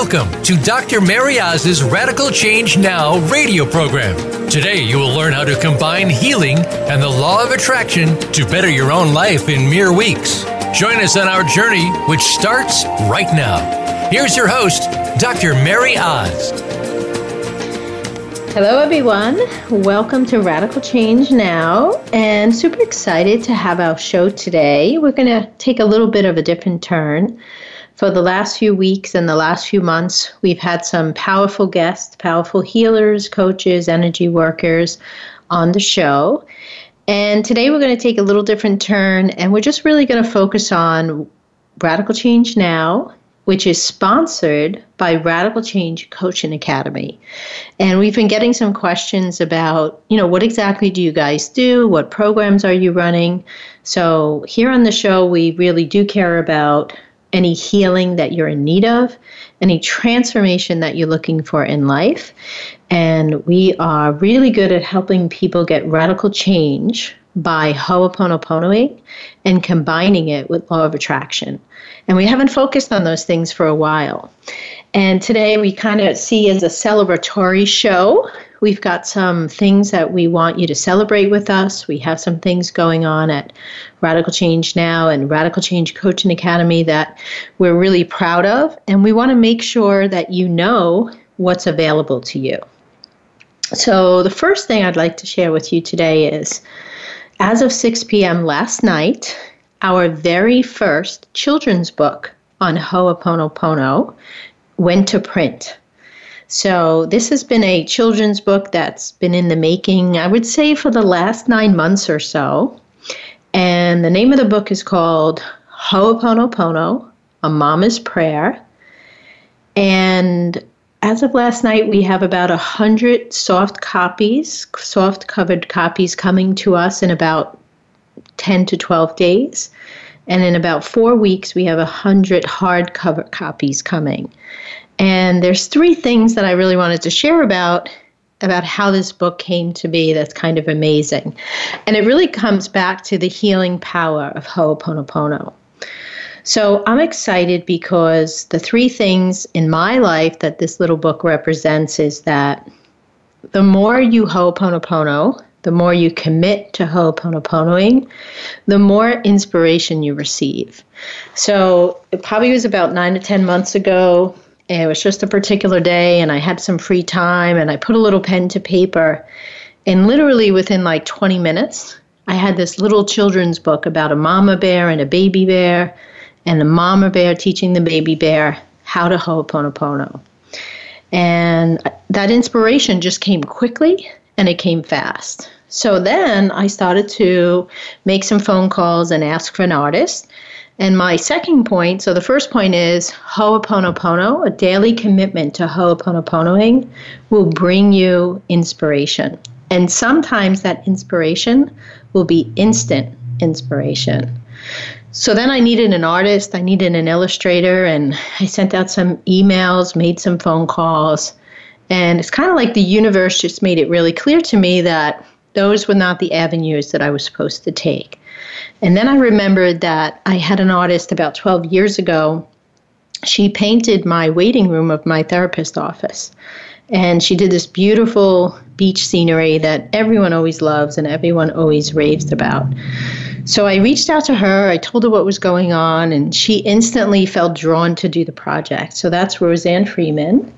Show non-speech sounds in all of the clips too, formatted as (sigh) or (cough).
Welcome to Dr. Mary Oz's Radical Change Now radio program. Today, you will learn how to combine healing and the law of attraction to better your own life in mere weeks. Join us on our journey, which starts right now. Here's your host, Dr. Mary Oz. Hello, everyone. Welcome to Radical Change Now, and super excited to have our show today. We're going to take a little bit of a different turn. For the last few weeks and the last few months, we've had some powerful guests, powerful healers, coaches, energy workers on the show. And today we're going to take a little different turn and we're just really going to focus on Radical Change Now, which is sponsored by Radical Change Coaching Academy. And we've been getting some questions about, you know, what exactly do you guys do? What programs are you running? So here on the show, we really do care about any healing that you're in need of, any transformation that you're looking for in life. And we are really good at helping people get radical change by Ho'oponoponoing and combining it with law of attraction. And we haven't focused on those things for a while. And today we kind of see as a celebratory show We've got some things that we want you to celebrate with us. We have some things going on at Radical Change Now and Radical Change Coaching Academy that we're really proud of. And we want to make sure that you know what's available to you. So, the first thing I'd like to share with you today is as of 6 p.m. last night, our very first children's book on Ho'oponopono went to print. So, this has been a children's book that's been in the making, I would say, for the last nine months or so. And the name of the book is called Ho'oponopono, A Mama's Prayer. And as of last night, we have about a hundred soft copies, soft covered copies coming to us in about 10 to 12 days. And in about four weeks, we have a hundred hardcover copies coming. And there's three things that I really wanted to share about about how this book came to be that's kind of amazing. And it really comes back to the healing power of Ho'oponopono. So I'm excited because the three things in my life that this little book represents is that the more you Ho'oponopono, the more you commit to Ho'oponoponoing, the more inspiration you receive. So it probably was about nine to 10 months ago it was just a particular day and I had some free time and I put a little pen to paper. And literally within like 20 minutes, I had this little children's book about a mama bear and a baby bear, and the mama bear teaching the baby bear how to ho'oponopono. And that inspiration just came quickly and it came fast. So then I started to make some phone calls and ask for an artist. And my second point so the first point is Ho'oponopono, a daily commitment to Ho'oponoponoing will bring you inspiration. And sometimes that inspiration will be instant inspiration. So then I needed an artist, I needed an illustrator, and I sent out some emails, made some phone calls. And it's kind of like the universe just made it really clear to me that those were not the avenues that I was supposed to take. And then I remembered that I had an artist about 12 years ago. She painted my waiting room of my therapist office. And she did this beautiful beach scenery that everyone always loves and everyone always raves about. So I reached out to her, I told her what was going on, and she instantly felt drawn to do the project. So that's Roseanne Freeman.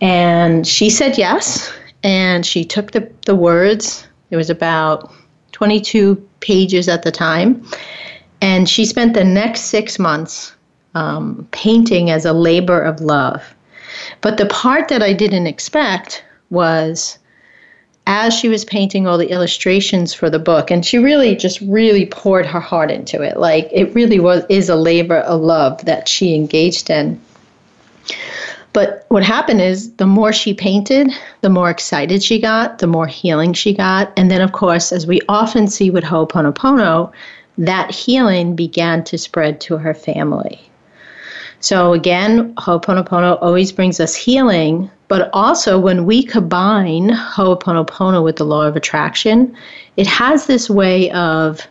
And she said yes. And she took the, the words. It was about 22 pages at the time. And she spent the next six months um, painting as a labor of love. But the part that I didn't expect was as she was painting all the illustrations for the book, and she really just really poured her heart into it. Like it really was is a labor of love that she engaged in. But what happened is the more she painted, the more excited she got, the more healing she got. And then, of course, as we often see with Ho'oponopono, that healing began to spread to her family. So again, Ho'oponopono always brings us healing, but also when we combine Ho'oponopono with the law of attraction, it has this way of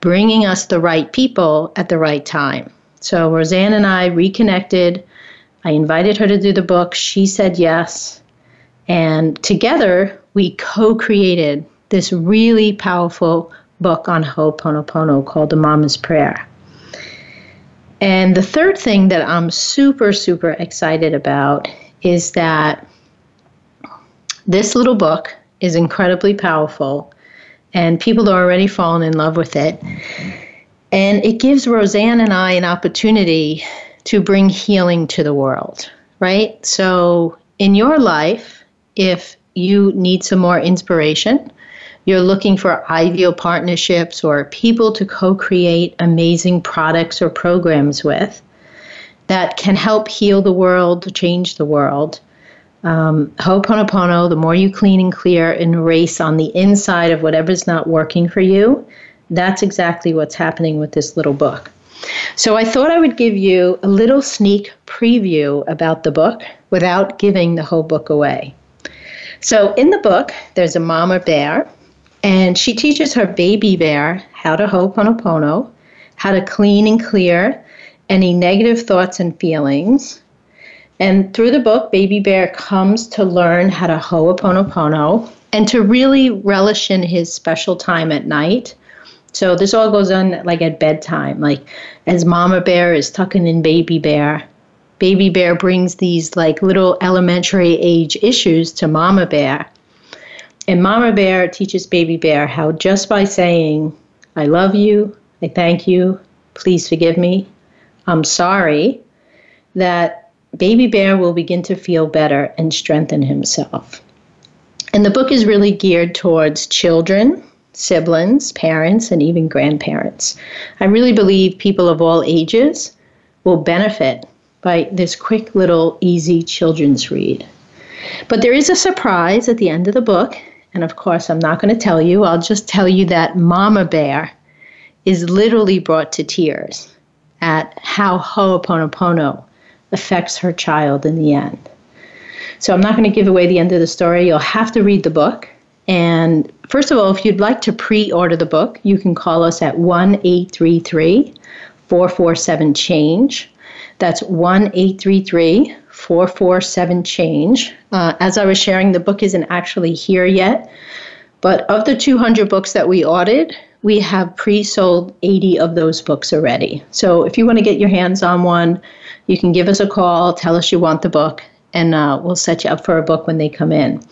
bringing us the right people at the right time. So Roseanne and I reconnected I invited her to do the book. She said yes. And together we co created this really powerful book on Ho'oponopono called The Mama's Prayer. And the third thing that I'm super, super excited about is that this little book is incredibly powerful, and people are already falling in love with it. And it gives Roseanne and I an opportunity to bring healing to the world, right? So, in your life, if you need some more inspiration, you're looking for ideal partnerships or people to co create amazing products or programs with that can help heal the world, change the world. Um, Ho'oponopono, the more you clean and clear and erase on the inside of whatever's not working for you, that's exactly what's happening with this little book. So I thought I would give you a little sneak preview about the book without giving the whole book away. So in the book, there's a mama bear and she teaches her baby bear how to ho'oponopono, how to clean and clear any negative thoughts and feelings. And through the book, Baby Bear comes to learn how to ho'oponopono and to really relish in his special time at night. So this all goes on like at bedtime, like as Mama Bear is tucking in Baby Bear. Baby Bear brings these like little elementary age issues to Mama Bear and Mama Bear teaches Baby Bear how just by saying, I love you, I thank you, please forgive me, I'm sorry, that Baby Bear will begin to feel better and strengthen himself. And the book is really geared towards children, siblings, parents, and even grandparents. I really believe people of all ages will benefit by this quick little easy children's read. But there is a surprise at the end of the book, and of course, I'm not going to tell you. I'll just tell you that Mama Bear is literally brought to tears at how Ho'oponopono affects her child in the end. So I'm not going to give away the end of the story. You'll have to read the book. And first of all, if you'd like to pre order the book, you can call us at 1 833 447 Change. That's 1 833 447 Change. Uh, as I was sharing, the book isn't actually here yet, but of the 200 books that we ordered, we have pre sold 80 of those books already. So if you want to get your hands on one, you can give us a call, tell us you want the book, and uh, we'll set you up for a book when they come in.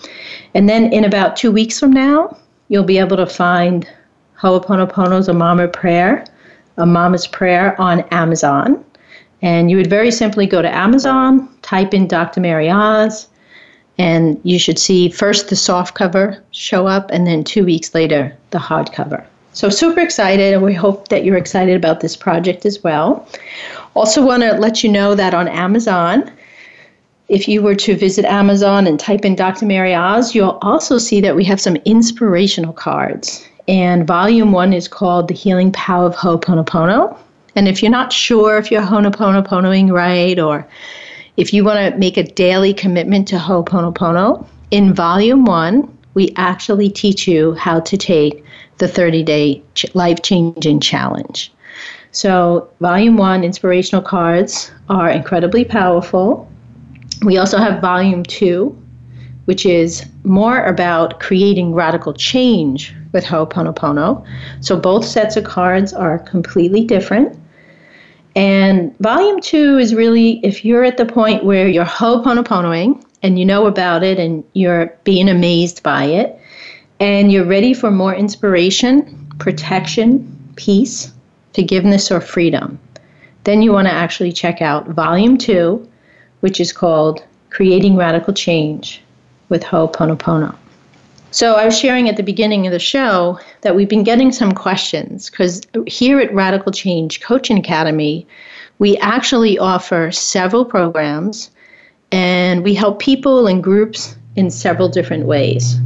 And then in about two weeks from now, you'll be able to find Ho'oponopono's A Mama Prayer, A Mama's Prayer on Amazon. And you would very simply go to Amazon, type in Dr. Mary Oz, and you should see first the soft cover show up, and then two weeks later, the hard cover. So, super excited, and we hope that you're excited about this project as well. Also, want to let you know that on Amazon, if you were to visit Amazon and type in Dr. Mary Oz, you'll also see that we have some inspirational cards. And volume one is called The Healing Power of Ho'oponopono. And if you're not sure if you're Ho'oponoponoing right, or if you want to make a daily commitment to Ho'oponopono, in volume one, we actually teach you how to take the 30 day life changing challenge. So, volume one, inspirational cards, are incredibly powerful. We also have volume two, which is more about creating radical change with Ho'oponopono. So, both sets of cards are completely different. And volume two is really if you're at the point where you're ho'oponoponoing and you know about it and you're being amazed by it, and you're ready for more inspiration, protection, peace, forgiveness, or freedom, then you want to actually check out volume two, which is called Creating Radical Change with Ho'oponopono. So I was sharing at the beginning of the show that we've been getting some questions because here at Radical Change Coaching Academy, we actually offer several programs and we help people and groups in several different ways.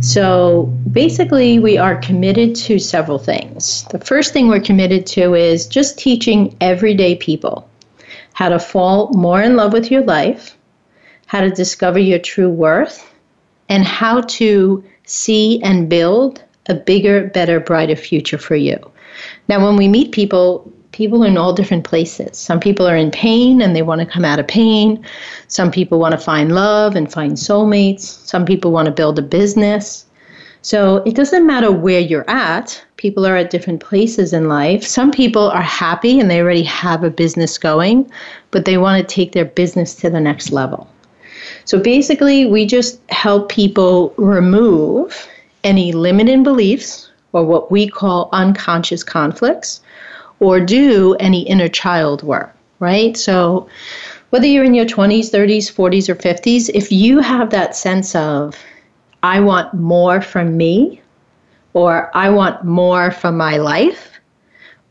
So basically, we are committed to several things. The first thing we're committed to is just teaching everyday people how to fall more in love with your life, how to discover your true worth, and how to see and build a bigger, better, brighter future for you. Now, when we meet people, people are in all different places. Some people are in pain and they want to come out of pain. Some people want to find love and find soulmates. Some people want to build a business. So it doesn't matter where you're at. People are at different places in life. Some people are happy and they already have a business going, but they want to take their business to the next level. So basically, we just help people remove any limiting beliefs or what we call unconscious conflicts or do any inner child work, right? So whether you're in your 20s, 30s, 40s, or 50s, if you have that sense of, I want more from me, or I want more from my life,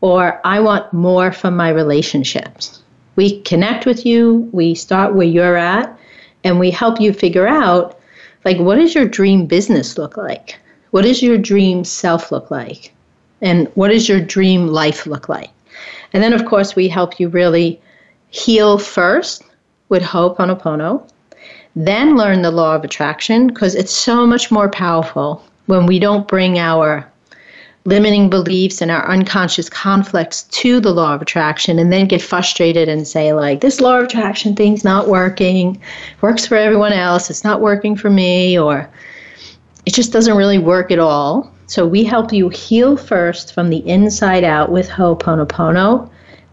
or I want more from my relationships. We connect with you, we start where you're at, and we help you figure out like what does your dream business look like? What does your dream self look like? And what does your dream life look like? And then of course we help you really heal first with Ho'oponopono then learn the law of attraction because it's so much more powerful when we don't bring our limiting beliefs and our unconscious conflicts to the law of attraction and then get frustrated and say like this law of attraction thing's not working works for everyone else it's not working for me or it just doesn't really work at all. So we help you heal first from the inside out with ho'oponopono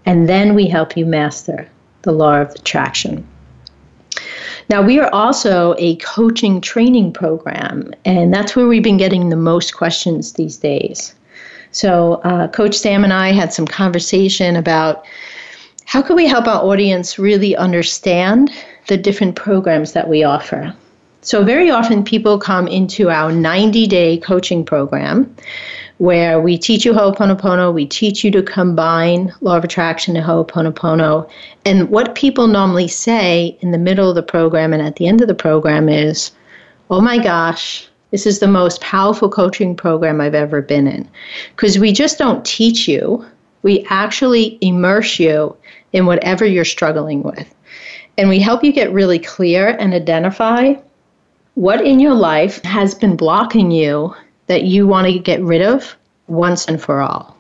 and then we help you master the law of attraction now, we are also a coaching training program, and that's where we've been getting the most questions these days. So, uh, Coach Sam and I had some conversation about how can we help our audience really understand the different programs that we offer. So, very often people come into our 90 day coaching program where we teach you Ho'oponopono, we teach you to combine Law of Attraction and Ho'oponopono. And what people normally say in the middle of the program and at the end of the program is, oh my gosh, this is the most powerful coaching program I've ever been in. Because we just don't teach you, we actually immerse you in whatever you're struggling with. And we help you get really clear and identify what in your life has been blocking you that you want to get rid of once and for all.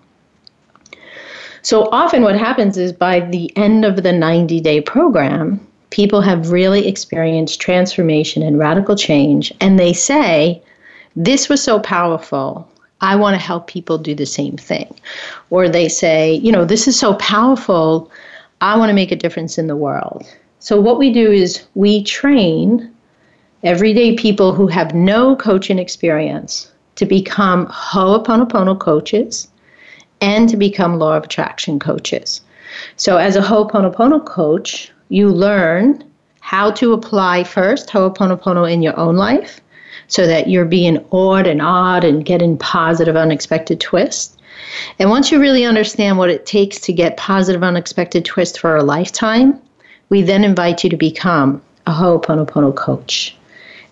So often, what happens is by the end of the 90 day program, people have really experienced transformation and radical change, and they say, This was so powerful. I want to help people do the same thing. Or they say, You know, this is so powerful. I want to make a difference in the world. So, what we do is we train everyday people who have no coaching experience to become Ho'oponopono coaches and to become Law of Attraction coaches. So, as a Ho'oponopono coach, you learn how to apply first Ho'oponopono in your own life so that you're being awed and awed and getting positive, unexpected twists. And once you really understand what it takes to get positive, unexpected twists for a lifetime, we then invite you to become a Ho'oponopono coach.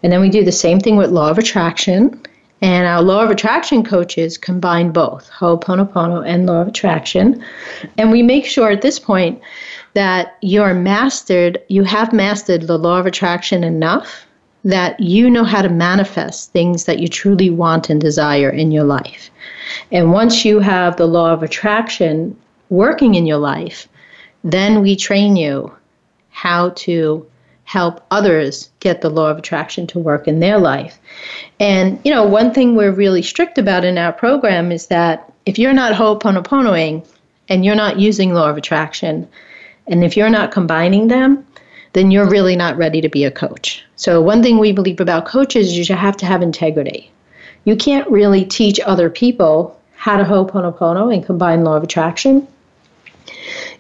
And then we do the same thing with Law of Attraction and our law of attraction coaches combine both Ho'oponopono and law of attraction. And we make sure at this point that you're mastered, you have mastered the law of attraction enough that you know how to manifest things that you truly want and desire in your life. And once you have the law of attraction working in your life, then we train you how to help others get the law of attraction to work in their life. And, you know, one thing we're really strict about in our program is that if you're not Ho'oponoponoing and you're not using law of attraction, and if you're not combining them, then you're really not ready to be a coach. So, one thing we believe about coaches is you have to have integrity. You can't really teach other people how to Ho'oponopono and combine law of attraction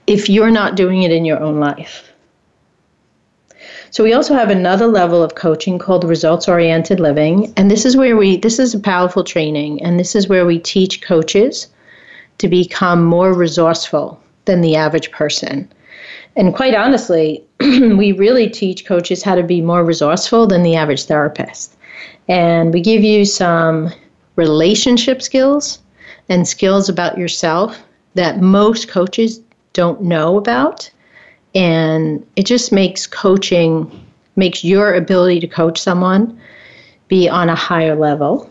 if you're not doing it in your own life. So we also have another level of coaching called results oriented living, and this is where we this is a powerful training and this is where we teach coaches to become more resourceful than the average person. And quite honestly, (clears throat) we really teach coaches how to be more resourceful than the average therapist. And we give you some relationship skills and skills about yourself that most coaches don't know about and it just makes coaching makes your ability to coach someone be on a higher level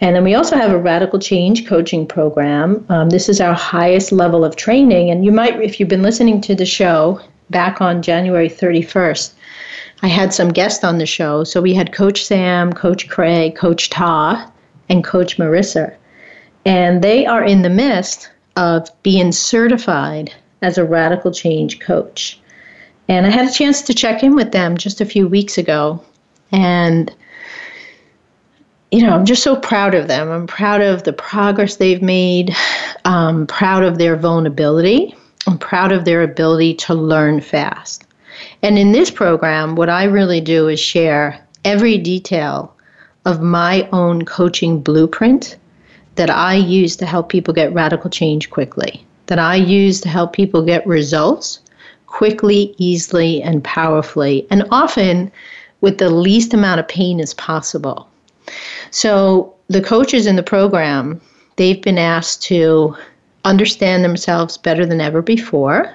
And then we also have a radical change coaching program. Um, this is our highest level of training. And you might, if you've been listening to the show back on January 31st, I had some guests on the show. So we had Coach Sam, Coach Craig, Coach Ta, and Coach Marissa. And they are in the midst of being certified as a radical change coach. And I had a chance to check in with them just a few weeks ago. And, you know, I'm just so proud of them. I'm proud of the progress they've made, I'm proud of their vulnerability, I'm proud of their ability to learn fast. And in this program, what I really do is share every detail of my own coaching blueprint that I use to help people get radical change quickly, that I use to help people get results quickly, easily, and powerfully, and often with the least amount of pain as possible. So, the coaches in the program, they've been asked to understand themselves better than ever before.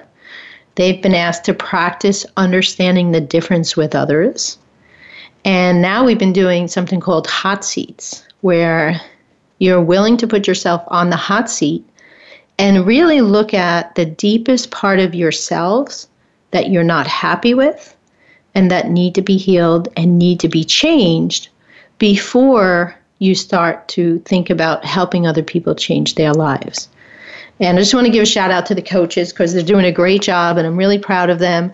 They've been asked to practice understanding the difference with others. And now we've been doing something called hot seats, where you're willing to put yourself on the hot seat and really look at the deepest part of yourselves that you're not happy with and that need to be healed and need to be changed before you start to think about helping other people change their lives. And I just want to give a shout out to the coaches because they're doing a great job and I'm really proud of them.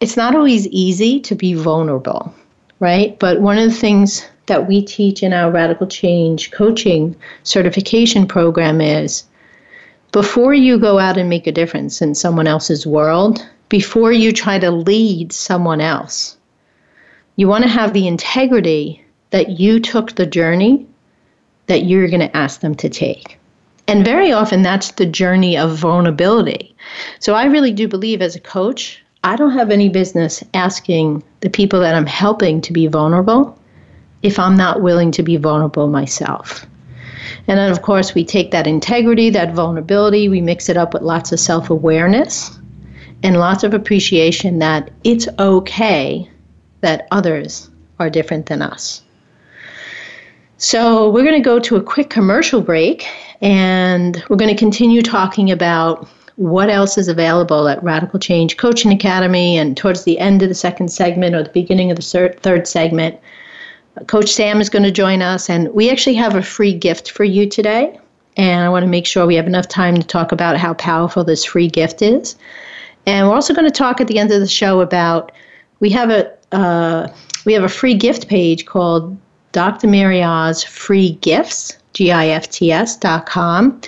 It's not always easy to be vulnerable, right? But one of the things that we teach in our Radical Change coaching certification program is before you go out and make a difference in someone else's world, before you try to lead someone else, you want to have the integrity that you took the journey that you're going to ask them to take. And very often that's the journey of vulnerability. So I really do believe as a coach, I don't have any business asking the people that I'm helping to be vulnerable if I'm not willing to be vulnerable myself. And then, of course, we take that integrity, that vulnerability, we mix it up with lots of self awareness and lots of appreciation that it's okay that others are different than us. So, we're going to go to a quick commercial break and we're going to continue talking about what else is available at Radical Change Coaching Academy. And towards the end of the second segment or the beginning of the third segment, Coach Sam is going to join us, and we actually have a free gift for you today. And I want to make sure we have enough time to talk about how powerful this free gift is. And we're also going to talk at the end of the show about we have a uh, we have a free gift page called Dr. Mary Oz Free Gifts, G I F T S dot com,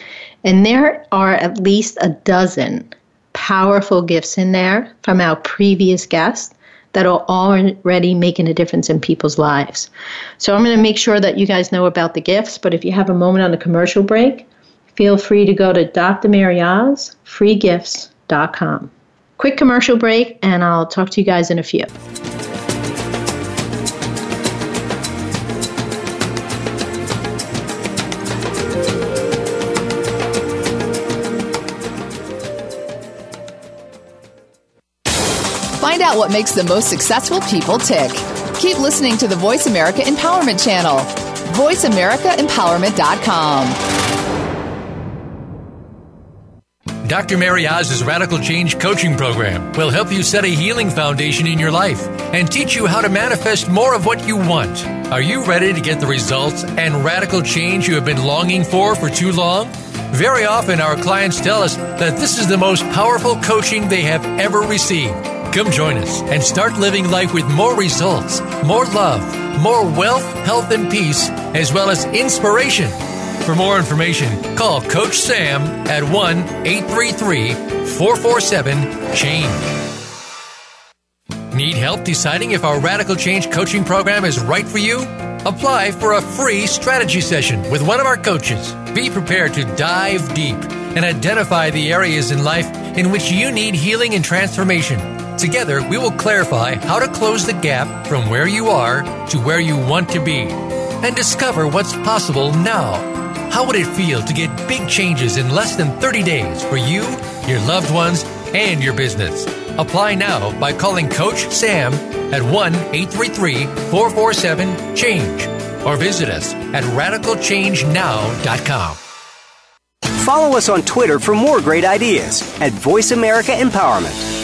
and there are at least a dozen powerful gifts in there from our previous guests that are already making a difference in people's lives. So I'm going to make sure that you guys know about the gifts, but if you have a moment on the commercial break, feel free to go to Dr. Mary freegifts.com. Quick commercial break, and I'll talk to you guys in a few. Out what makes the most successful people tick. Keep listening to the Voice America Empowerment Channel. VoiceAmericaEmpowerment.com. Dr. Mary Oz's Radical Change Coaching Program will help you set a healing foundation in your life and teach you how to manifest more of what you want. Are you ready to get the results and radical change you have been longing for for too long? Very often, our clients tell us that this is the most powerful coaching they have ever received. Come join us and start living life with more results, more love, more wealth, health, and peace, as well as inspiration. For more information, call Coach Sam at 1 833 447 CHANGE. Need help deciding if our Radical Change coaching program is right for you? Apply for a free strategy session with one of our coaches. Be prepared to dive deep and identify the areas in life in which you need healing and transformation. Together, we will clarify how to close the gap from where you are to where you want to be and discover what's possible now. How would it feel to get big changes in less than 30 days for you, your loved ones, and your business? Apply now by calling Coach Sam at 1 833 447 CHANGE or visit us at radicalchangenow.com. Follow us on Twitter for more great ideas at Voice America Empowerment.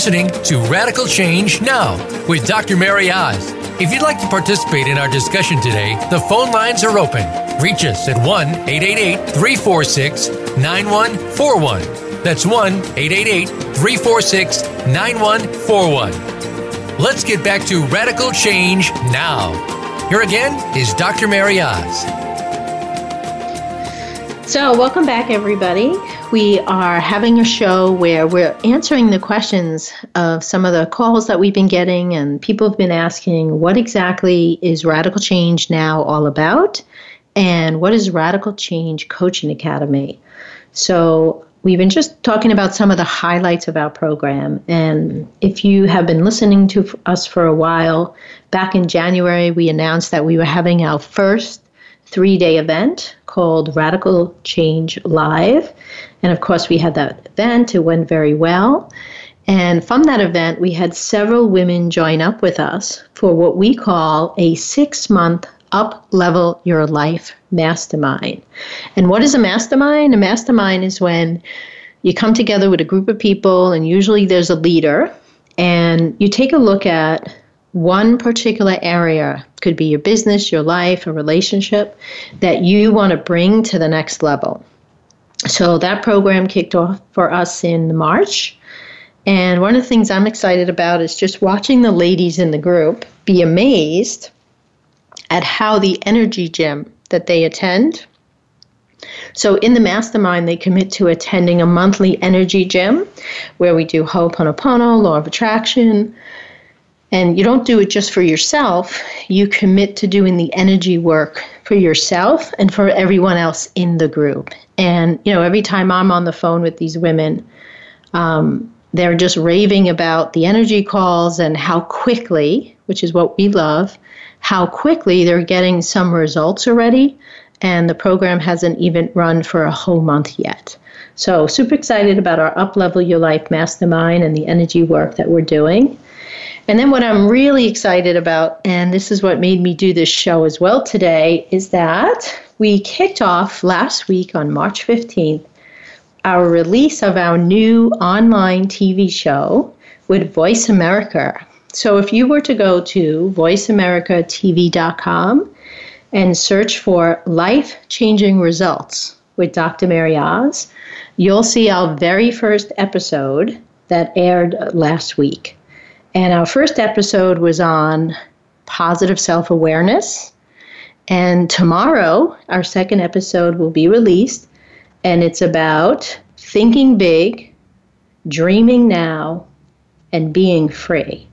Listening to Radical Change Now with Dr. Mary Oz. If you'd like to participate in our discussion today, the phone lines are open. Reach us at 1 888 346 9141. That's 1 888 346 9141. Let's get back to Radical Change Now. Here again is Dr. Mary Oz. So, welcome back, everybody. We are having a show where we're answering the questions of some of the calls that we've been getting, and people have been asking what exactly is Radical Change Now all about, and what is Radical Change Coaching Academy. So, we've been just talking about some of the highlights of our program. And if you have been listening to us for a while, back in January, we announced that we were having our first three day event called Radical Change Live. And of course, we had that event, it went very well. And from that event, we had several women join up with us for what we call a six month up level your life mastermind. And what is a mastermind? A mastermind is when you come together with a group of people, and usually there's a leader, and you take a look at one particular area could be your business, your life, a relationship that you want to bring to the next level. So that program kicked off for us in March. And one of the things I'm excited about is just watching the ladies in the group be amazed at how the energy gym that they attend. So in the mastermind, they commit to attending a monthly energy gym where we do Ho'oponopono, law of attraction, and you don't do it just for yourself, you commit to doing the energy work for yourself and for everyone else in the group. And, you know, every time I'm on the phone with these women, um, they're just raving about the energy calls and how quickly, which is what we love, how quickly they're getting some results already. And the program hasn't even run for a whole month yet. So, super excited about our Up Level Your Life Mastermind and the energy work that we're doing. And then what I'm really excited about, and this is what made me do this show as well today, is that we kicked off last week on March 15th our release of our new online TV show with Voice America. So if you were to go to voiceamericatv.com and search for life changing results with Dr. Mary Oz, you'll see our very first episode that aired last week. And our first episode was on positive self awareness. And tomorrow, our second episode will be released, and it's about thinking big, dreaming now, and being free.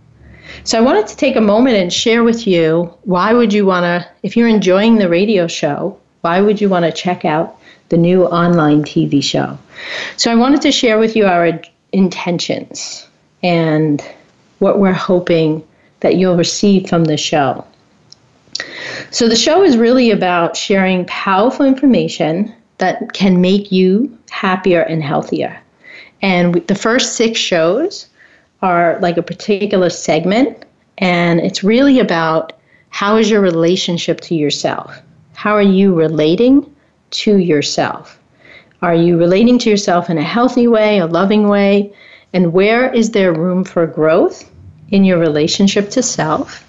So I wanted to take a moment and share with you why would you want to if you're enjoying the radio show, why would you want to check out the new online TV show? So I wanted to share with you our intentions and what we're hoping that you'll receive from the show. So, the show is really about sharing powerful information that can make you happier and healthier. And the first six shows are like a particular segment, and it's really about how is your relationship to yourself? How are you relating to yourself? Are you relating to yourself in a healthy way, a loving way? And where is there room for growth in your relationship to self?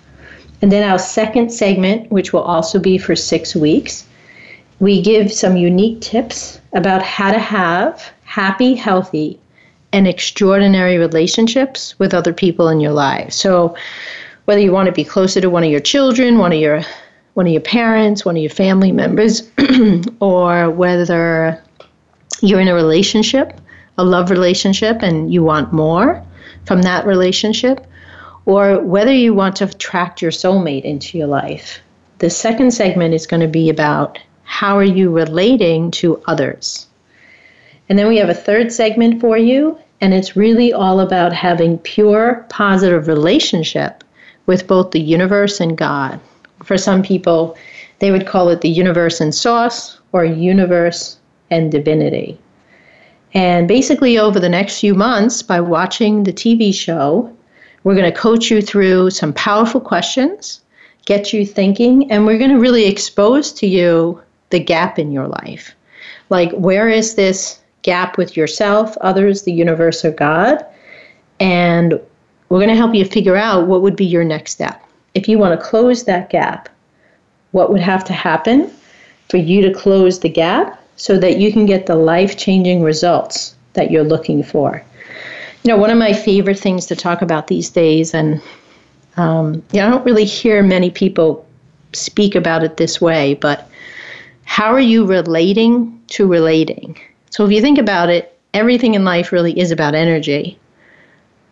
And then our second segment, which will also be for six weeks, we give some unique tips about how to have happy, healthy, and extraordinary relationships with other people in your life. So, whether you want to be closer to one of your children, one of your one of your parents, one of your family members, (clears throat) or whether you're in a relationship, a love relationship, and you want more from that relationship, or whether you want to attract your soulmate into your life. The second segment is going to be about how are you relating to others. And then we have a third segment for you, and it's really all about having pure, positive relationship with both the universe and God. For some people, they would call it the universe and source or universe and divinity. And basically, over the next few months, by watching the TV show, we're going to coach you through some powerful questions, get you thinking, and we're going to really expose to you the gap in your life. Like, where is this gap with yourself, others, the universe, or God? And we're going to help you figure out what would be your next step. If you want to close that gap, what would have to happen for you to close the gap so that you can get the life changing results that you're looking for? You know, one of my favorite things to talk about these days, and um, you know, I don't really hear many people speak about it this way, but how are you relating to relating? So if you think about it, everything in life really is about energy.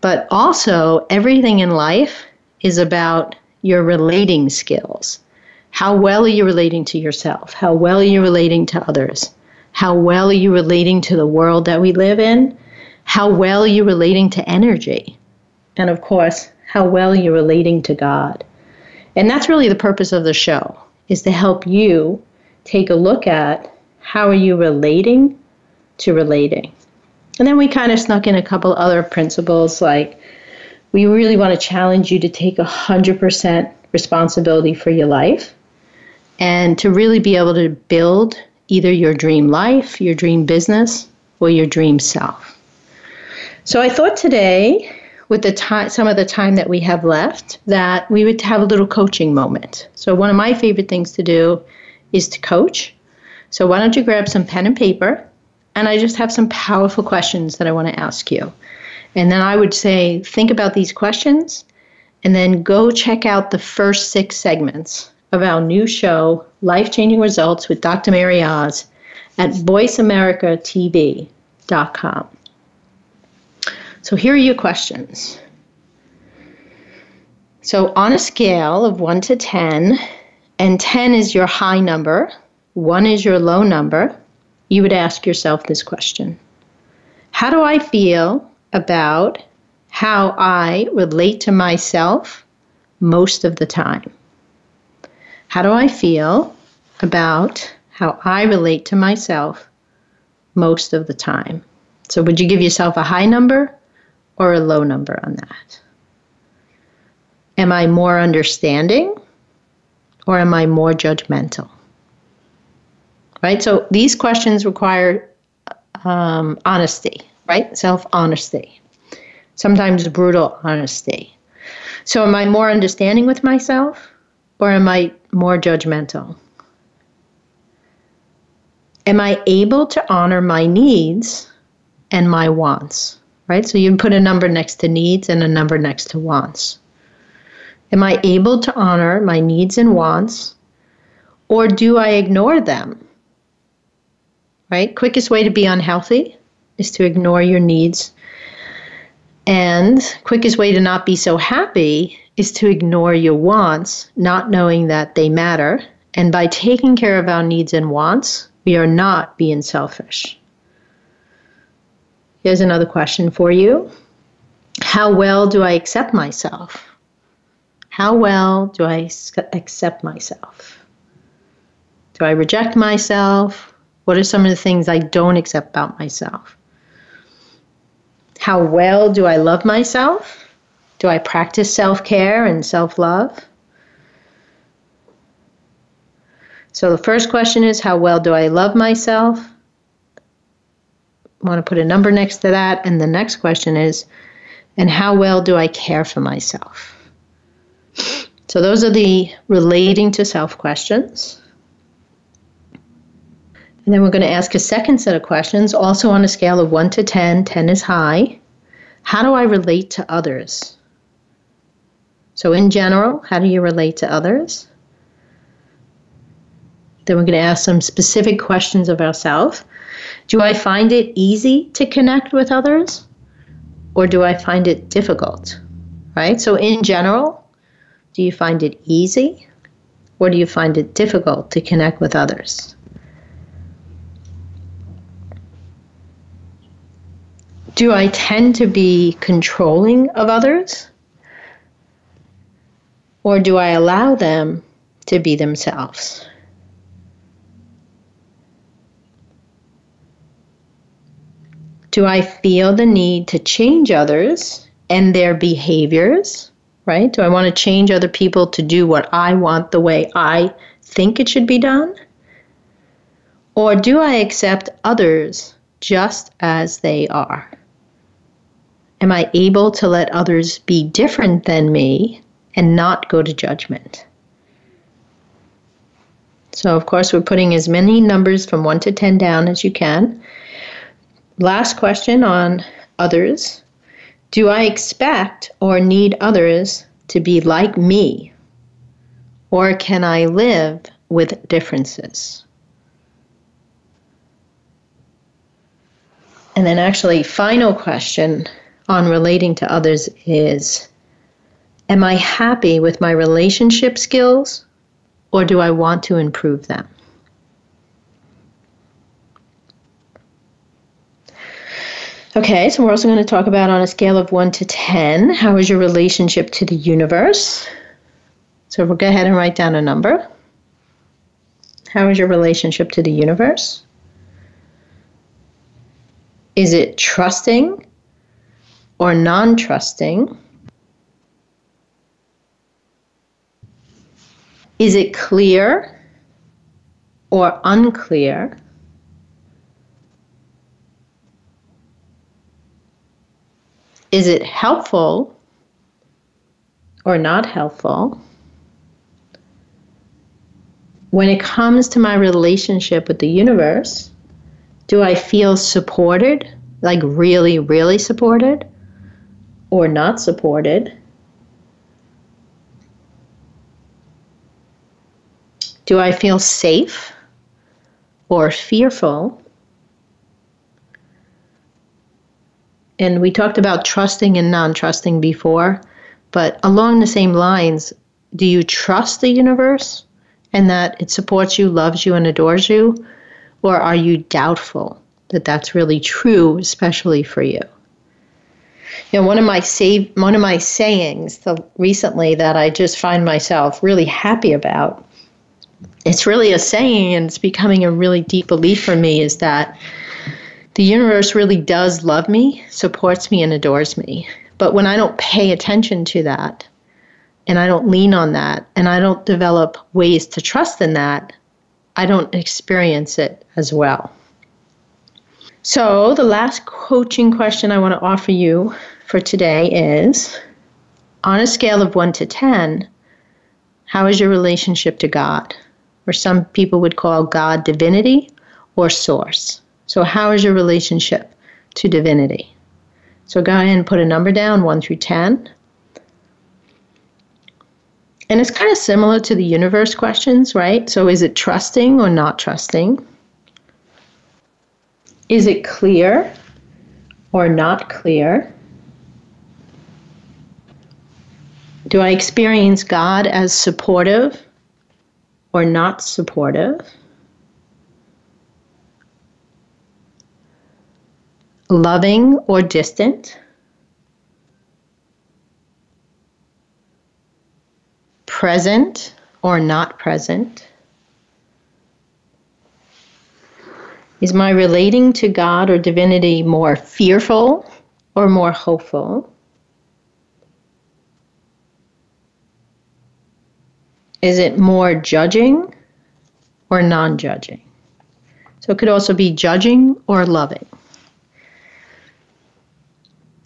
But also, everything in life is about your relating skills. How well are you relating to yourself? How well are you relating to others? How well are you relating to the world that we live in? How well are you relating to energy? And of course, how well are you relating to God? And that's really the purpose of the show, is to help you take a look at how are you relating to relating. And then we kind of snuck in a couple other principles like we really want to challenge you to take 100% responsibility for your life and to really be able to build either your dream life, your dream business, or your dream self. So I thought today, with the time, some of the time that we have left, that we would have a little coaching moment. So one of my favorite things to do is to coach. So why don't you grab some pen and paper and I just have some powerful questions that I want to ask you. And then I would say, think about these questions and then go check out the first six segments of our new show, Life Changing Results with Dr. Mary Oz, at voiceamericatv.com. So here are your questions. So, on a scale of 1 to 10, and 10 is your high number, 1 is your low number, you would ask yourself this question How do I feel about how I relate to myself most of the time? How do I feel about how I relate to myself most of the time? So, would you give yourself a high number or a low number on that? Am I more understanding or am I more judgmental? right? So these questions require um, honesty, right? Self honesty, sometimes brutal honesty. So, am I more understanding with myself or am I more judgmental? Am I able to honor my needs and my wants? Right? So, you put a number next to needs and a number next to wants. Am I able to honor my needs and wants or do I ignore them? right? Quickest way to be unhealthy is to ignore your needs. And quickest way to not be so happy is to ignore your wants, not knowing that they matter. And by taking care of our needs and wants, we are not being selfish. Here's another question for you How well do I accept myself? How well do I accept myself? Do I reject myself? What are some of the things I don't accept about myself? How well do I love myself? Do I practice self care and self love? So the first question is How well do I love myself? I want to put a number next to that. And the next question is And how well do I care for myself? So those are the relating to self questions. And then we're going to ask a second set of questions, also on a scale of 1 to 10. 10 is high. How do I relate to others? So, in general, how do you relate to others? Then we're going to ask some specific questions of ourselves. Do I find it easy to connect with others? Or do I find it difficult? Right? So, in general, do you find it easy? Or do you find it difficult to connect with others? do I tend to be controlling of others? Or do I allow them to be themselves? Do I feel the need to change others and their behaviors? Right? Do I want to change other people to do what I want the way I think it should be done? Or do I accept others just as they are? Am I able to let others be different than me and not go to judgment? So, of course, we're putting as many numbers from 1 to 10 down as you can. Last question on others Do I expect or need others to be like me? Or can I live with differences? And then, actually, final question on relating to others is Am I happy with my relationship skills or do I want to improve them? Okay, so we're also going to talk about on a scale of 1 to 10, how is your relationship to the universe? So we'll go ahead and write down a number. How is your relationship to the universe? Is it trusting or non trusting? Is it clear or unclear? Is it helpful or not helpful? When it comes to my relationship with the universe, do I feel supported, like really, really supported, or not supported? Do I feel safe or fearful? And we talked about trusting and non trusting before, but along the same lines, do you trust the universe and that it supports you, loves you, and adores you? Or are you doubtful that that's really true, especially for you? You know, one of my save, one of my sayings the, recently that I just find myself really happy about. It's really a saying, and it's becoming a really deep belief for me. Is that the universe really does love me, supports me, and adores me. But when I don't pay attention to that, and I don't lean on that, and I don't develop ways to trust in that, I don't experience it as well. So, the last coaching question I want to offer you for today is on a scale of 1 to 10, how is your relationship to God? Or some people would call God divinity or source. So, how is your relationship to divinity? So, go ahead and put a number down 1 through 10. And it's kind of similar to the universe questions, right? So, is it trusting or not trusting? Is it clear or not clear? Do I experience God as supportive or not supportive? loving or distant, present or not present? Is my relating to God or divinity more fearful or more hopeful? Is it more judging or non judging? So it could also be judging or loving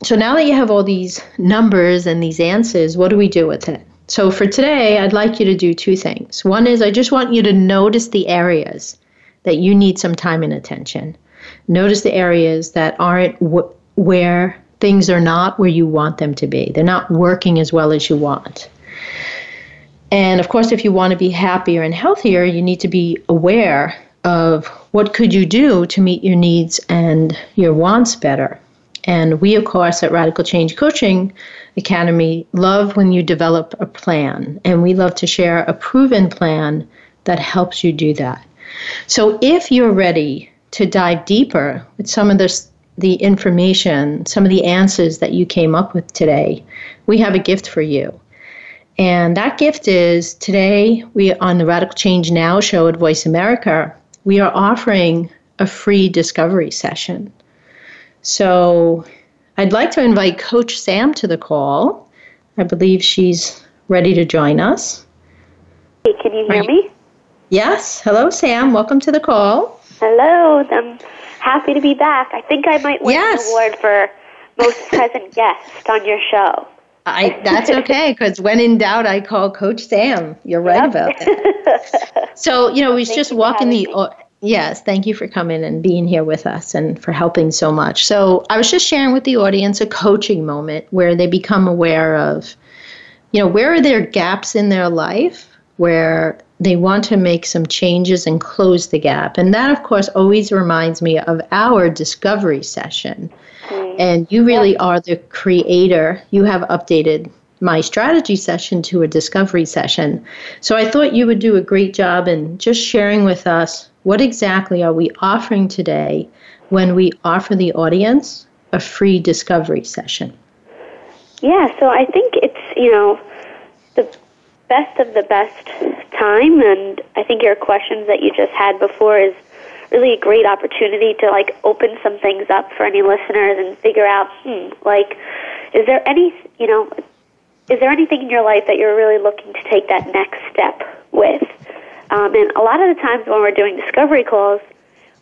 so now that you have all these numbers and these answers, what do we do with it? So for today, I'd like you to do two things. One is I just want you to notice the areas that you need some time and attention. Notice the areas that aren't where things are not where you want them to be. They're not working as well as you want. And of course, if you want to be happier and healthier, you need to be aware of what could you do to meet your needs and your wants better. And we, of course, at Radical Change Coaching Academy love when you develop a plan, and we love to share a proven plan that helps you do that. So if you're ready to dive deeper with some of this, the information, some of the answers that you came up with today, we have a gift for you. And that gift is today we on the Radical Change Now show at Voice America, we are offering a free discovery session. So I'd like to invite Coach Sam to the call. I believe she's ready to join us. Hey, can you hear me? Yes. Hello, Sam. Welcome to the call. Hello. I'm happy to be back. I think I might win Yes. an award for most present guest on your show. I, that's (laughs) okay because when in doubt, I call Coach Sam. You're right Yep. about that. (laughs) So you know, we Thank just walking the. me. Yes, thank you for coming and being here with us and for helping so much. So I was just sharing with the audience a coaching moment where they become aware of, you know, where are there gaps in their life where they want to make some changes and close the gap. And that, of course, always reminds me of our discovery session. And you really are the creator. You have updated my strategy session to a discovery session. So I thought you would do a great job in just sharing with us what exactly are we offering today when we offer the audience a free discovery session. Yeah, so I think it's, you know, the best of the best time and I think your questions that you just had before is really a great opportunity to like open some things up for any listeners and figure out, hmm, like is there any, you know, is there anything in your life that you're really looking to take that next step with? Um, and a lot of the times when we're doing discovery calls,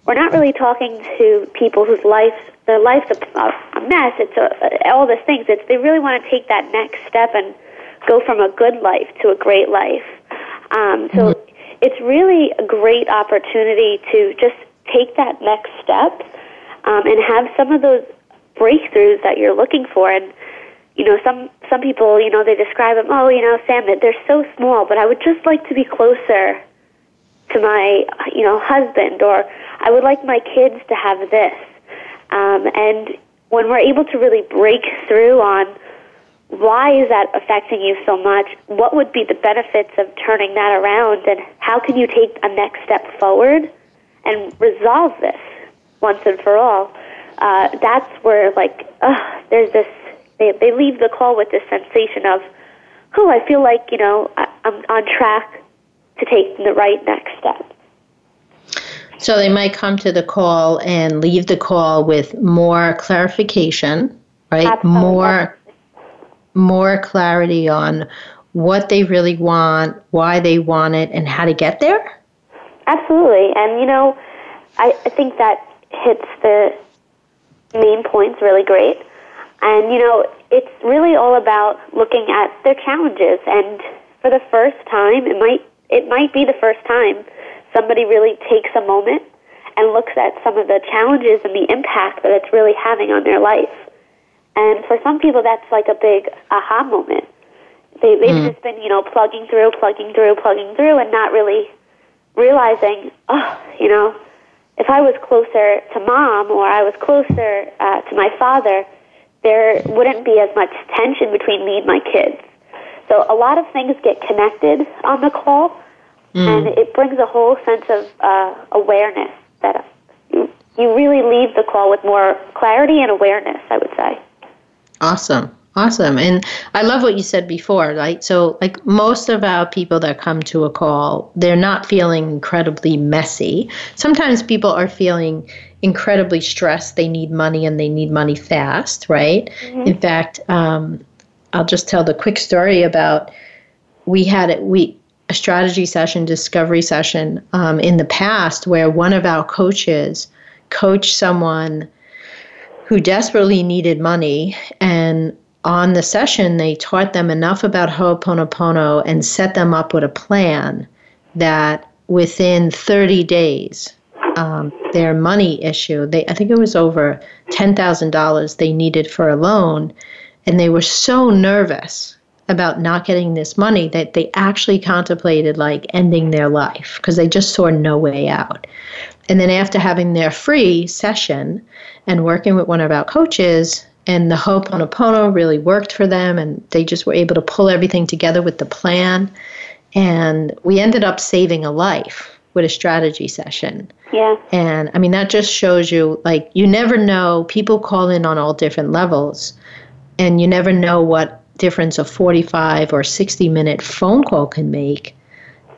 we're not really talking to people whose life their life's a, a mess. It's a, all these things. It's they really want to take that next step and go from a good life to a great life. Um, so it's really a great opportunity to just take that next step um, and have some of those breakthroughs that you're looking for. And you know, some some people, you know, they describe them. Oh, you know, Sam, they're so small, but I would just like to be closer to my, you know, husband, or I would like my kids to have this. Um, and when we're able to really break through on why is that affecting you so much, what would be the benefits of turning that around, and how can you take a next step forward and resolve this once and for all, uh, that's where like uh, there's this. They they leave the call with this sensation of, oh, I feel like you know I, I'm on track to take the right next step. So they might come to the call and leave the call with more clarification, right? Absolutely. More more clarity on what they really want, why they want it, and how to get there. Absolutely, and you know, I, I think that hits the main points really great. And you know, it's really all about looking at their challenges. And for the first time, it might it might be the first time somebody really takes a moment and looks at some of the challenges and the impact that it's really having on their life. And for some people, that's like a big aha moment. They, they've just been, you know, plugging through, plugging through, plugging through, and not really realizing, oh, you know, if I was closer to mom or I was closer uh, to my father, there wouldn't be as much tension between me and my kids. So a lot of things get connected on the call, and it brings a whole sense of uh, awareness that you really leave the call with more clarity and awareness, I would say. Awesome. Awesome. And I love what you said before, right? So, like most of our people that come to a call, they're not feeling incredibly messy. Sometimes people are feeling incredibly stressed. They need money and they need money fast, right? In fact, um, I'll just tell the quick story about we had it. We a strategy session, discovery session um, in the past where one of our coaches coached someone who desperately needed money and on the session they taught them enough about Ho'oponopono and set them up with a plan that within 30 days um, their money issue they I think it was over $10,000 they needed for a loan and they were so nervous about not getting this money that they actually contemplated like ending their life because they just saw no way out. And then after having their free session and working with one of our coaches, and the Ho'oponopono really worked for them, and they just were able to pull everything together with the plan. And we ended up saving a life with a strategy session. Yeah. And I mean, that just shows you like, you never know, people call in on all different levels, and you never know what difference a 45 or 60 minute phone call can make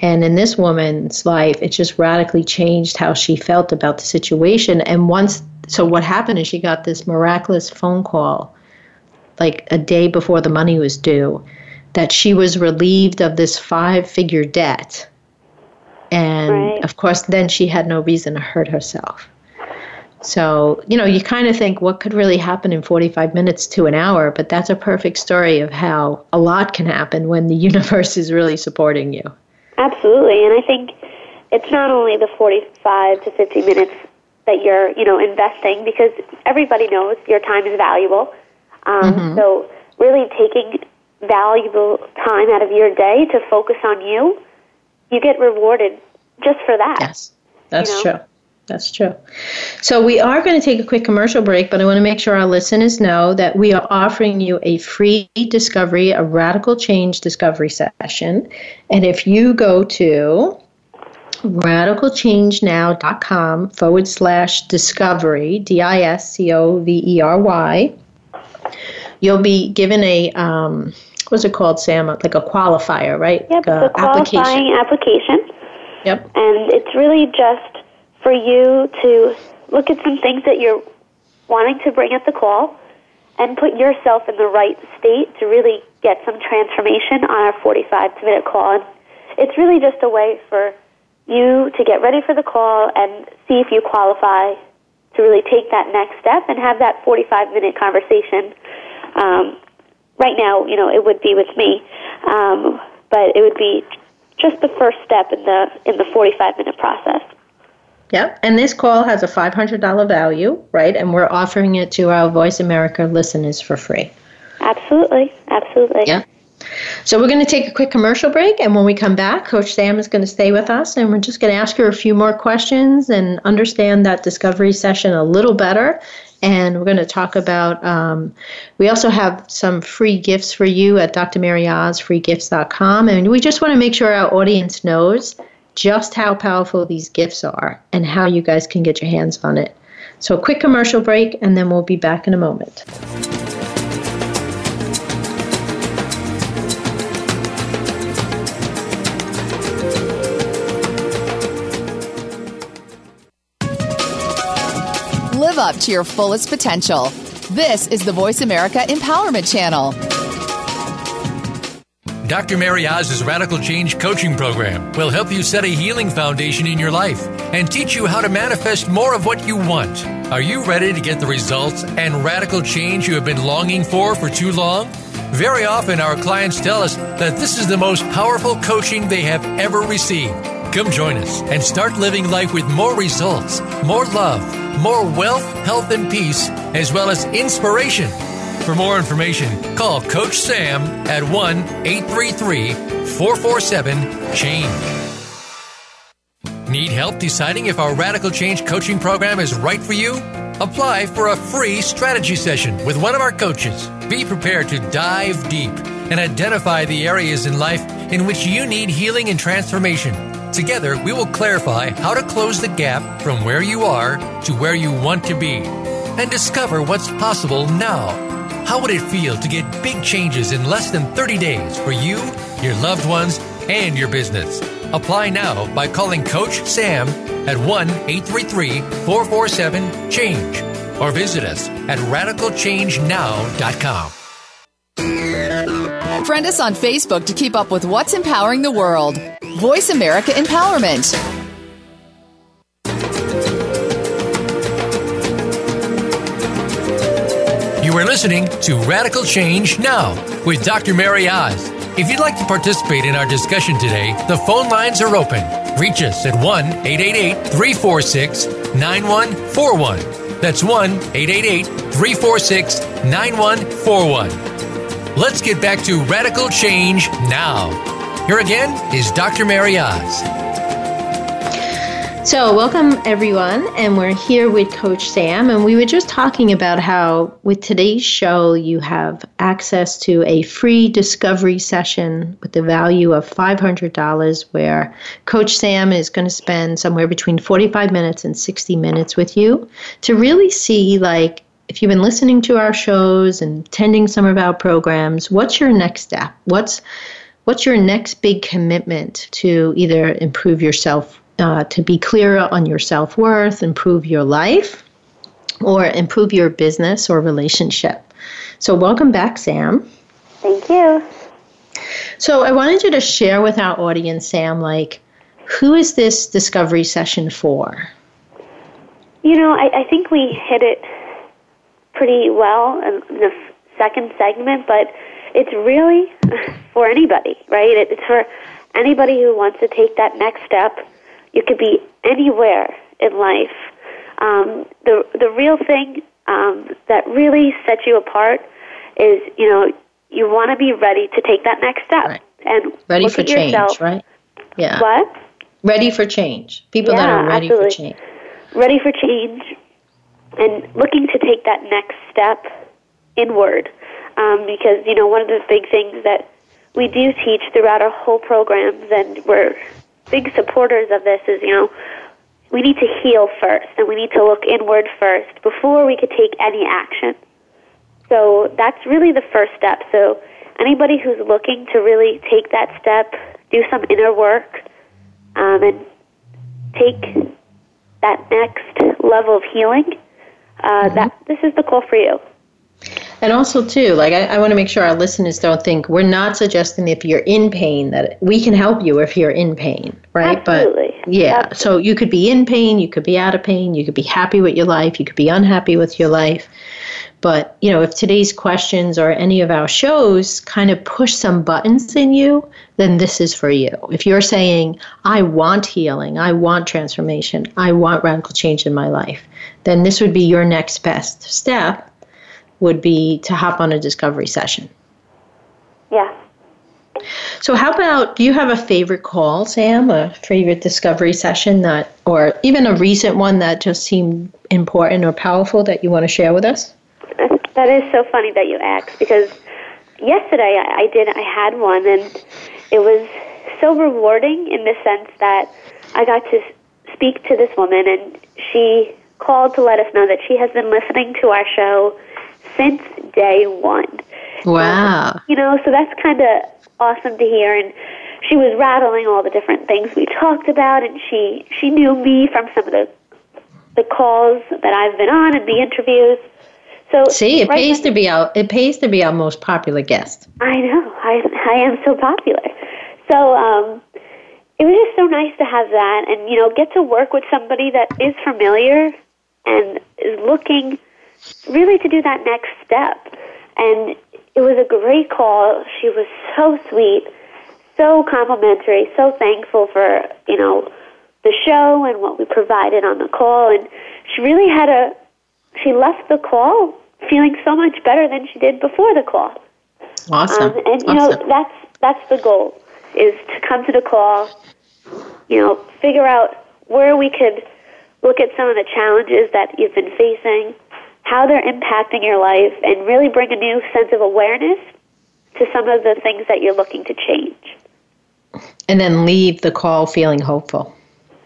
And in this woman's life, it just radically changed how she felt about the situation. And once, so what happened is she got this miraculous phone call like a day before the money was due that she was relieved of this five figure debt. And Right. of course, then she had no reason to hurt herself. So, you know, you kind of think what could really happen in 45 minutes to an hour, but that's a perfect story of how a lot can happen when the (laughs) universe is really supporting you. Absolutely, and I think it's not only the 45 to 50 minutes that you're, you know, investing because everybody knows your time is valuable. Um, So really taking valuable time out of your day to focus on you, you get rewarded just for that. Yes, that's You know? true. That's true. So we are going to take a quick commercial break, but I want to make sure our listeners know that we are offering you a free discovery, a radical change discovery session. And if you go to radicalchangenow.com forward slash discovery, D I S C O V E R Y, you'll be given a, um, what's it called, Sam? Like a qualifier, right? Yep, Like the a application. qualifying application. Yep. And it's really just for you to look at some things that you're wanting to bring at the call and put yourself in the right state to really get some transformation on our 45 minute call. And it's really just a way for you to get ready for the call and see if you qualify to really take that next step and have that 45 minute conversation. Um, right now, you know, it would be with me, um, but it would be just the first step in the in the 45 minute process. Yep. And this call has a $500 value, right? And we're offering it to our Voice America listeners for free. Absolutely, absolutely. Yeah. So we're going to take a quick commercial break. And when we come back, Coach Sam is going to stay with us. And we're just going to ask her a few more questions and understand that discovery session a little better. And we're going to talk about, um, we also have some free gifts for you at drmaryoz.freegifts.com. And we just want to make sure our audience knows just how powerful these gifts are and how you guys can get your hands on it. So, a quick commercial break, and then we'll be back in a moment. Live up to your fullest potential. This is the Voice America Empowerment Channel. Dr. Mary Oz's Radical Change Coaching Program will help you set a healing foundation in your life and teach you how to manifest more of what you want. Are you ready to get the results and radical change you have been longing for for too long? Very often, our clients tell us that this is the most powerful coaching they have ever received. Come join us and start living life with more results, more love, more wealth, health, and peace, as well as inspiration. For more information, call Coach Sam at 1 833 447 CHANGE. Need help deciding if our Radical Change coaching program is right for you? Apply for a free strategy session with one of our coaches. Be prepared to dive deep and identify the areas in life in which you need healing and transformation. Together, we will clarify how to close the gap from where you are to where you want to be and discover what's possible now. How would it feel to get big changes in less than 30 days for you, your loved ones, and your business? Apply now by calling Coach Sam at 1 833 447 CHANGE or visit us at radicalchangenow.com. Friend us on Facebook to keep up with what's empowering the world. Voice America Empowerment. You are listening to Radical Change Now with Dr. Mary Oz. If you'd like to participate in our discussion today, the phone lines are open. Reach us at 1 888 346 9141. That's 1 888 346 9141. Let's get back to Radical Change Now. Here again is Dr. Mary Oz. So, welcome everyone, and we're here with Coach Sam. And we were just talking about how, with today's show, you have access to a free discovery session with the value of $500, where Coach Sam is going to spend somewhere between 45 minutes and 60 minutes with you to really see, like, if you've been listening to our shows and attending some of our programs, what's your next step? What's what's your next big commitment to either improve yourself, uh, to be clearer on your self worth, improve your life, or improve your business or relationship? So, welcome back, Sam. Thank you. So, I wanted you to share with our audience, Sam, like, who is this discovery session for? You know, I, I think we hit it pretty well in the second segment, but it's really (laughs) for anybody, right? It's for anybody who wants to take that next step. You could be anywhere in life. Um, the the real thing um, that really sets you apart is, you know, you want to be ready to take that next step Right. and Ready for change, yourself. right? Yeah. What? Ready for change. People that are ready absolutely. for change. ready for change and looking to take that next step inward. Um, because, you know, one of the big things that we do teach throughout our whole programs, and we're big supporters of this, is, you know, we need to heal first and we need to look inward first before we could take any action. So that's really the first step. So anybody who's looking to really take that step, do some inner work, um, and take that next level of healing, uh, that this is the call for you. And also, too, like I, I want to make sure our listeners don't think we're not suggesting if you're in pain that we can help you if you're in pain, right? Absolutely. But yeah, Absolutely. so you could be in pain, you could be out of pain, you could be happy with your life, you could be unhappy with your life. But, you know, if today's questions or any of our shows kind of push some buttons in you, then this is for you. If you're saying, I want healing, I want transformation, I want radical change in my life, then this would be your next best step would be to hop on a discovery session. Yeah. So, how about do you have a favorite call, Sam? A favorite discovery session that, or even a recent one that just seemed important or powerful that you want to share with us? That is so funny that you asked because yesterday I, I did I had one and it was so rewarding in the sense that I got to speak to this woman and she called to let us know that she has been listening to our show since day one. Wow. You know, so that's kind of awesome to hear. And she was rattling all the different things we talked about, and she she knew me from some of the the calls that I've been on and the interviews. So See, it right pays now- to be our it pays to be our most popular guest. I know. I I am so popular. So um, it was just so nice to have that, and you know, get to work with somebody that is familiar and is looking really to do that next step. And it was a great call. She was so sweet, so complimentary, so thankful for you know the show and what we provided on the call. And she really had a she left the call feeling so much better than she did before the call. Awesome. Um, and you awesome. know that's that's the goal is to come to the call. You know, figure out where we could look at some of the challenges that you've been facing, how they're impacting your life, and really bring a new sense of awareness to some of the things that you're looking to change. and then leave the call feeling hopeful.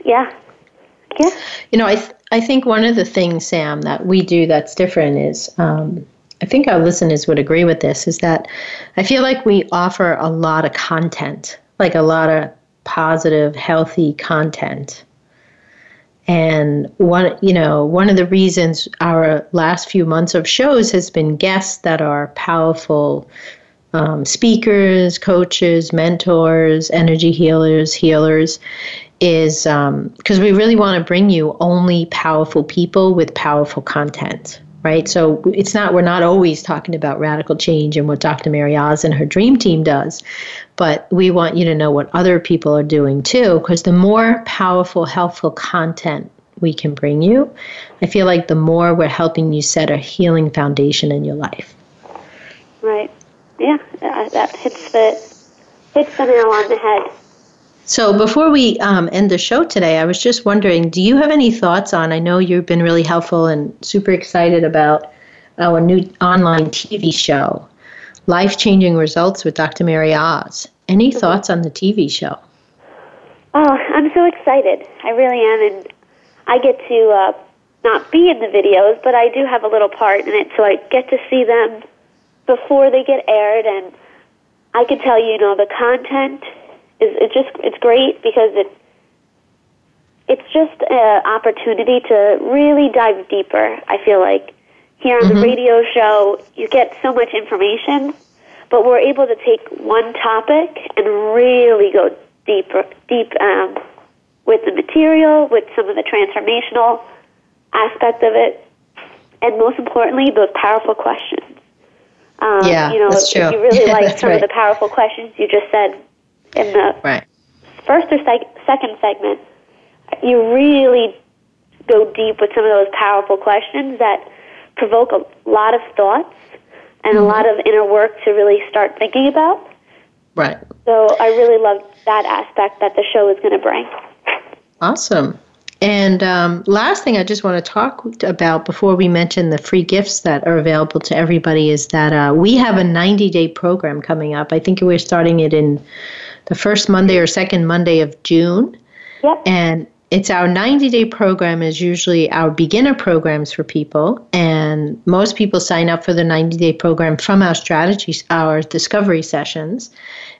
Yeah, yeah, You know, I th- I think one of the things, Sam, that we do that's different is, um, I think our listeners would agree with this, is that I feel like we offer a lot of content, like a lot of positive, healthy content. And one, you know, one of the reasons our last few months of shows has been guests that are powerful um, speakers, coaches, mentors, energy healers, healers, is because we really want to bring you only powerful people with powerful content, right? So it's not, we're not always talking about radical change and what Dr. Mary Oz and her dream team does, but we want you to know what other people are doing too, because the more powerful, helpful content we can bring you, I feel like the more we're helping you set a healing foundation in your life. right. Yeah, that, hits the hits the nail on the head. So before we um, end the show today, I was just wondering, do you have any thoughts on? I know you've been really helpful and super excited about our new online TV show, Life Changing Results with Dr. Mary Oz. Any thoughts on the TV show? Oh, I'm so excited. I really am, and I get to uh, not be in the videos, but I do have a little part in it, so I get to see them before they get aired, and I can tell you, you know, the content is it just it's great because it it's just an opportunity to really dive deeper. I feel like here on mm-hmm. the radio show, you get so much information, but we're able to take one topic and really go deeper, deep um, with the material, with some of the transformational aspect of it, and most importantly, those powerful questions. Um, yeah, you know, that's true. if you really (laughs) like some right. of the powerful questions you just said in the right. first or sec- second segment, you really go deep with some of those powerful questions that provoke a lot of thoughts and mm-hmm. a lot of inner work to really start thinking about. Right. So I really love that aspect that the show is going to bring. Awesome. And um, last thing I just want to talk about before we mention the free gifts that are available to everybody is that uh, we have a 90 day program coming up. I think we're starting it in the first Monday or second Monday of June. Yep. And it's our 90 day program is usually our beginner programs for people and most people sign up for the 90 day program from our strategies our discovery sessions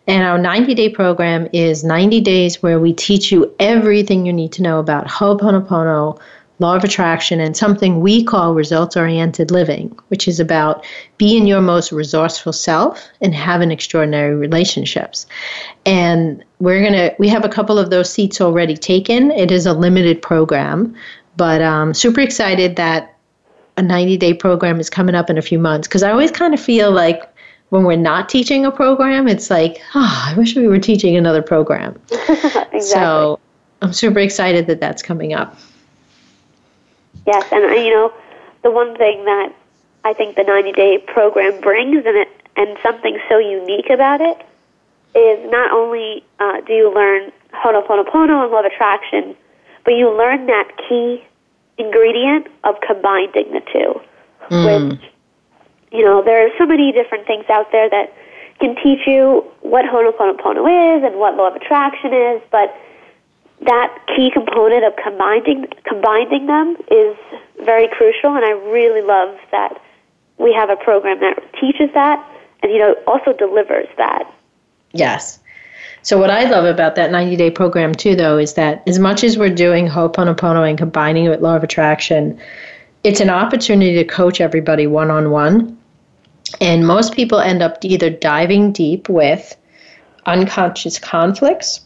and our 90 day program is 90 days where we teach you everything you need to know about ho'oponopono law of attraction, and something we call results oriented living, which is about being your most resourceful self and having extraordinary relationships. And we're going to, we have a couple of those seats already taken. It is a limited program, but um, super excited that a 90 day program is coming up in a few months because I always kind of feel like when we're not teaching a program, it's like, oh, I wish we were teaching another program. (laughs) exactly. So I'm super excited that that's coming up. Yes, and uh, you know, the one thing that I think the 90 day program brings, and it and something so unique about it, is not only uh, do you learn Ho'oponopono and love attraction, but you learn that key ingredient of combining the two. Mm. Which, you know, there are so many different things out there that can teach you what Ho'oponopono is and what law of attraction is, but that key component of combining combining them is very crucial, and I really love that we have a program that teaches that, and you know also delivers that. Yes. So what I love about that 90 day program too, though, is that as much as we're doing Ho'oponopono and combining it with law of attraction, it's an opportunity to coach everybody one on one. And most people end up either diving deep with unconscious conflicts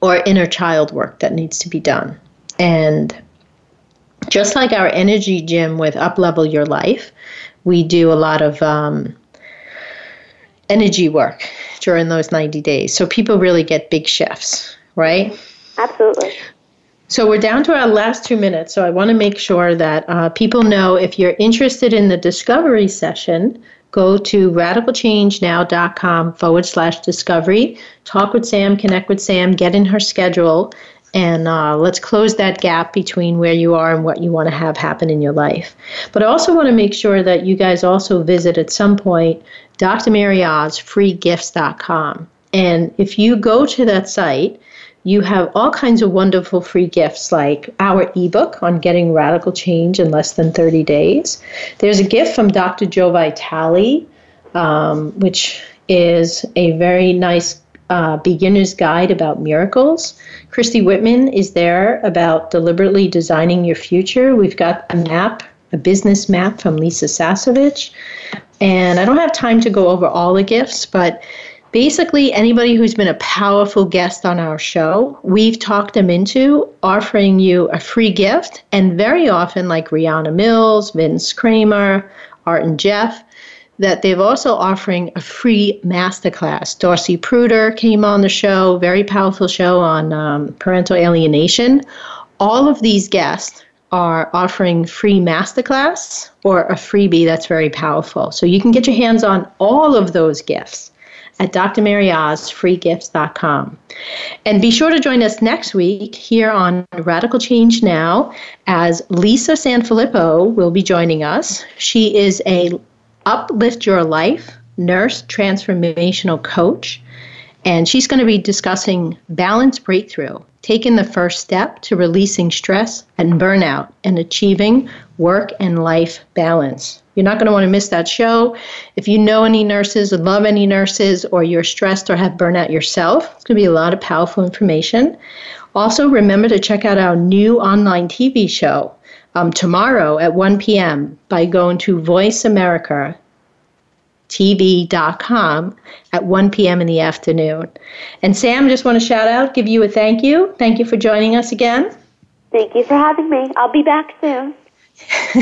or inner child work that needs to be done. And just like our energy gym with Up Level Your Life, we do a lot of um, energy work during those 90 days. So people really get big shifts, right? Absolutely. So we're down to our last two minutes. So I want to make sure that uh, people know if you're interested in the discovery session, go to radicalchangenow.com forward slash discovery. Talk with Sam, connect with Sam, get in her schedule, and uh, let's close that gap between where you are and what you want to have happen in your life. But I also want to make sure that you guys also visit at some point Dr. Mary Oz, freegifts.com. And if you go to that site, you have all kinds of wonderful free gifts like our ebook on getting radical change in less than 30 days. There's a gift from Dr. Joe Vitale, um, which is a very nice uh, beginner's guide about miracles. Christy Whitman is there about deliberately designing your future. We've got a map, a business map from Lisa Sasevich. And I don't have time to go over all the gifts, but basically anybody who's been a powerful guest on our show, we've talked them into offering you a free gift. And very often, like Rihanna Mills, Vince Kramer, Art and Jeff, that they've also offering a free masterclass. Darcy Pruder came on the show, very powerful show on um, parental alienation. All of these guests are offering free masterclass or a freebie that's very powerful. So you can get your hands on all of those gifts at drmaryozfreegifts.com. And be sure to join us next week here on Radical Change Now as Lisa Sanfilippo will be joining us. She is a Uplift Your Life nurse transformational coach And she's going to be discussing balance breakthrough, taking the first step to releasing stress and burnout and achieving work and life balance. You're not going to want to miss that show. If you know any nurses or love any nurses, or you're stressed or have burnout yourself, it's going to be a lot of powerful information. Also, remember to check out our new online TV show um, tomorrow at 1 p.m. by going to voiceamericatv.com at 1 p.m. in the afternoon. And Sam, just want to shout out, give you a thank you. Thank you for joining us again. Thank you for having me. I'll be back soon. (laughs)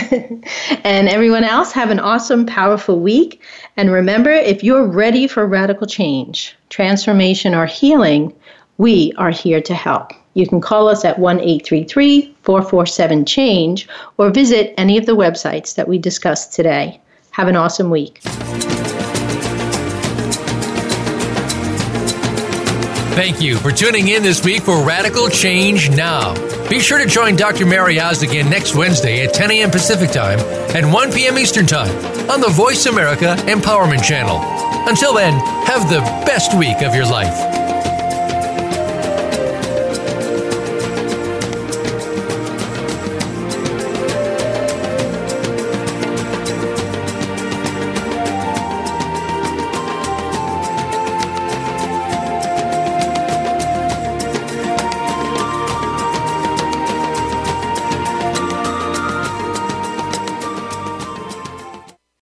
and everyone else, have an awesome, powerful week. And remember, if you're ready for radical change, transformation, or healing, we are here to help. You can call us at 1 833 447 Change or visit any of the websites that we discussed today. Have an awesome week. Thank you for tuning in this week for Radical Change Now. Be sure to join Dr. Mary Oz again next Wednesday at 10 a.m. Pacific Time and 1 p.m. Eastern Time on the Voice America Empowerment Channel. Until then, have the best week of your life.